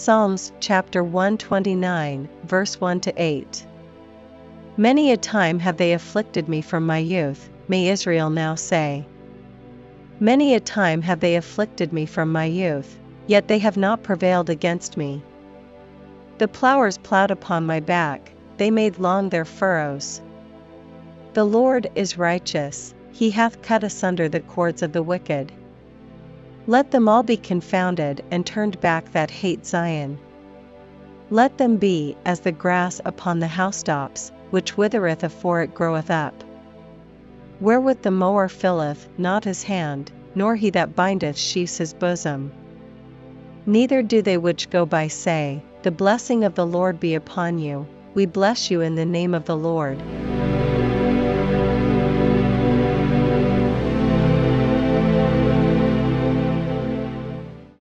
Psalms chapter 129, verse 1 to 8. Many a time have they afflicted me from my youth, may Israel now say. Many a time have they afflicted me from my youth, yet they have not prevailed against me. The plowers plowed upon my back, they made long their furrows. The Lord is righteous, he hath cut asunder the cords of the wicked. Let them all be confounded and turned back that hate Zion. Let them be as the grass upon the housetops, which withereth afore it groweth up. Wherewith the mower filleth not his hand, nor he that bindeth sheaves his bosom. Neither do they which go by say, The blessing of the Lord be upon you, we bless you in the name of the Lord.